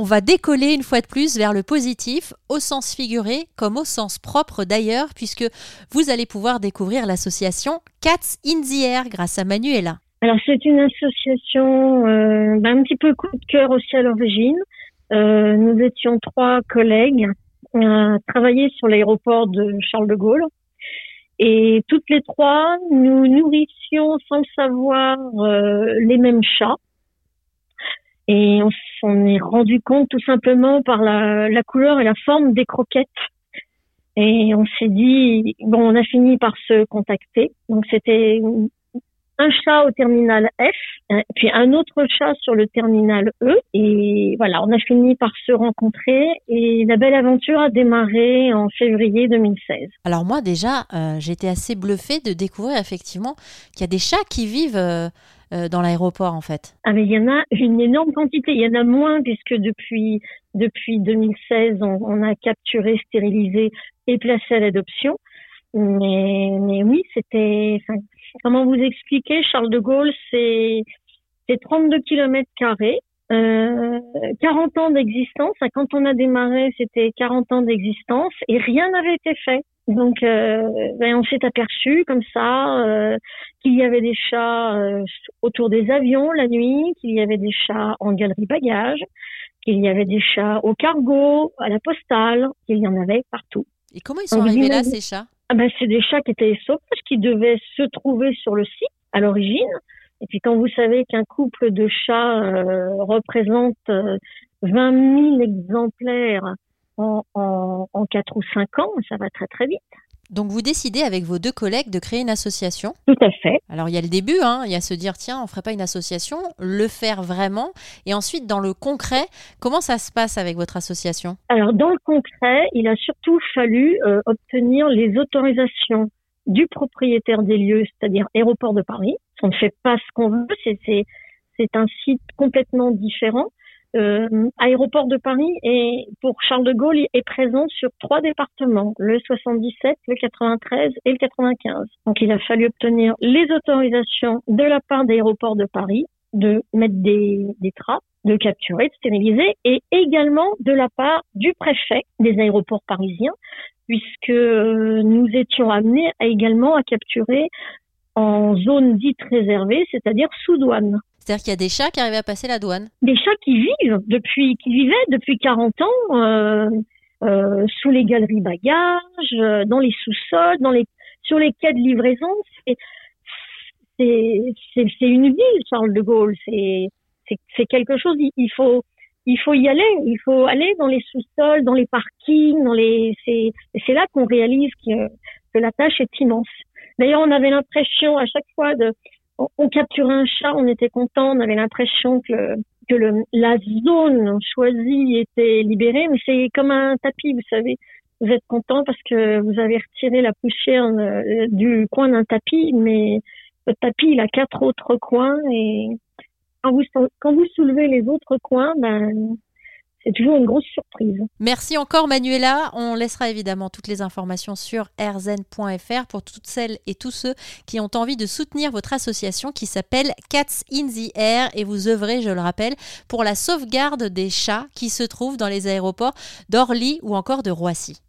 On va décoller une fois de plus vers le positif, au sens figuré comme au sens propre d'ailleurs, puisque vous allez pouvoir découvrir l'association Cats in the Air grâce à Manuela. Alors c'est une association euh, un petit peu coup de cœur aussi à l'origine. Euh, nous étions trois collègues à travailler sur l'aéroport de Charles de Gaulle. Et toutes les trois, nous nourrissions sans le savoir euh, les mêmes chats. Et on s'en est rendu compte tout simplement par la, couleur et la forme des croquettes. Et on s'est dit, bon, on a fini par se contacter. Donc c'était un chat au terminal F, euh, puis un autre chat sur le terminal E. Et voilà, on a fini par se rencontrer et la belle aventure a démarré en février 2016. Alors moi déjà, euh, j'étais assez bluffée de découvrir effectivement qu'il y a des chats qui vivent euh, dans l'aéroport en fait. Ah mais il y en a une énorme quantité. Il y en a moins puisque depuis depuis 2016, on, a capturé, stérilisé et placé à l'adoption. Mais, oui, c'était. Comment vous expliquer Charles de Gaulle, c'est c'est 32 kilomètres carrés, euh, 40 ans d'existence. Quand on a démarré, c'était 40 ans d'existence et rien n'avait été fait. Donc, euh, ben, on s'est aperçu comme ça euh, qu'il y avait des chats euh, autour des avions la nuit, qu'il y avait des chats en galerie bagages, qu'il y avait des chats au cargo, à la postale, qu'il y en avait partout. Et comment ils sont arrivés là, ces chats? Ah ben, c'est des chats qui étaient sauvages, qui devaient se trouver sur le site à l'origine. Et puis quand vous savez qu'un couple de chats représente 20 euh, 000 exemplaires en, en, en 4 ou 5 ans, ça va très très vite. Donc vous décidez avec vos deux collègues de créer une association. Tout à fait. Alors il y a le début, hein, il y a se dire tiens on ferait pas une association, le faire vraiment, et ensuite dans le concret, comment ça se passe avec votre association? Alors dans le concret, il a surtout fallu euh, obtenir les autorisations du propriétaire des lieux, c'est-à-dire Aéroport de Paris. On ne fait pas ce qu'on veut, c'est c'est un site complètement différent aéroport de Paris et pour Charles de Gaulle est présent sur trois départements, le 77, le 93 et le 95. Donc il a fallu obtenir les autorisations de la part d'Aéroport de Paris de mettre des, des trappes, de capturer, de stériliser et également de la part du préfet des aéroports parisiens puisque euh, nous étions amenés également à capturer en zone dite réservée, c'est-à-dire sous douane. C'est-à-dire qu'il y a des chats qui arrivent à passer la douane. Des chats qui vivent depuis, qui vivaient depuis 40 ans euh, euh, sous les galeries bagages, euh, dans les sous-sols, dans les, sur les quais de livraison. C'est, une ville, Charles de Gaulle. C'est, quelque chose. Il faut, il faut y aller. Il faut aller dans les sous-sols, dans les parkings, dans les. C'est, c'est là qu'on réalise que la tâche est immense. D'ailleurs, on avait l'impression à chaque fois de on, capturait un chat, on était content, on avait l'impression que, que la zone choisie était libérée, mais c'est comme un tapis, vous savez. Vous êtes content parce que vous avez retiré la poussière euh, du coin d'un tapis, mais le tapis, il a quatre autres coins et quand vous, quand vous soulevez les autres coins, ben, c'est toujours une grosse surprise. Merci encore Manuela. On laissera évidemment toutes les informations sur rzen.fr pour toutes celles et tous ceux qui ont envie de soutenir votre association qui s'appelle Cats in the Air et vous œuvrez, je le rappelle, pour la sauvegarde des chats qui se trouvent dans les aéroports d'Orly ou encore de Roissy.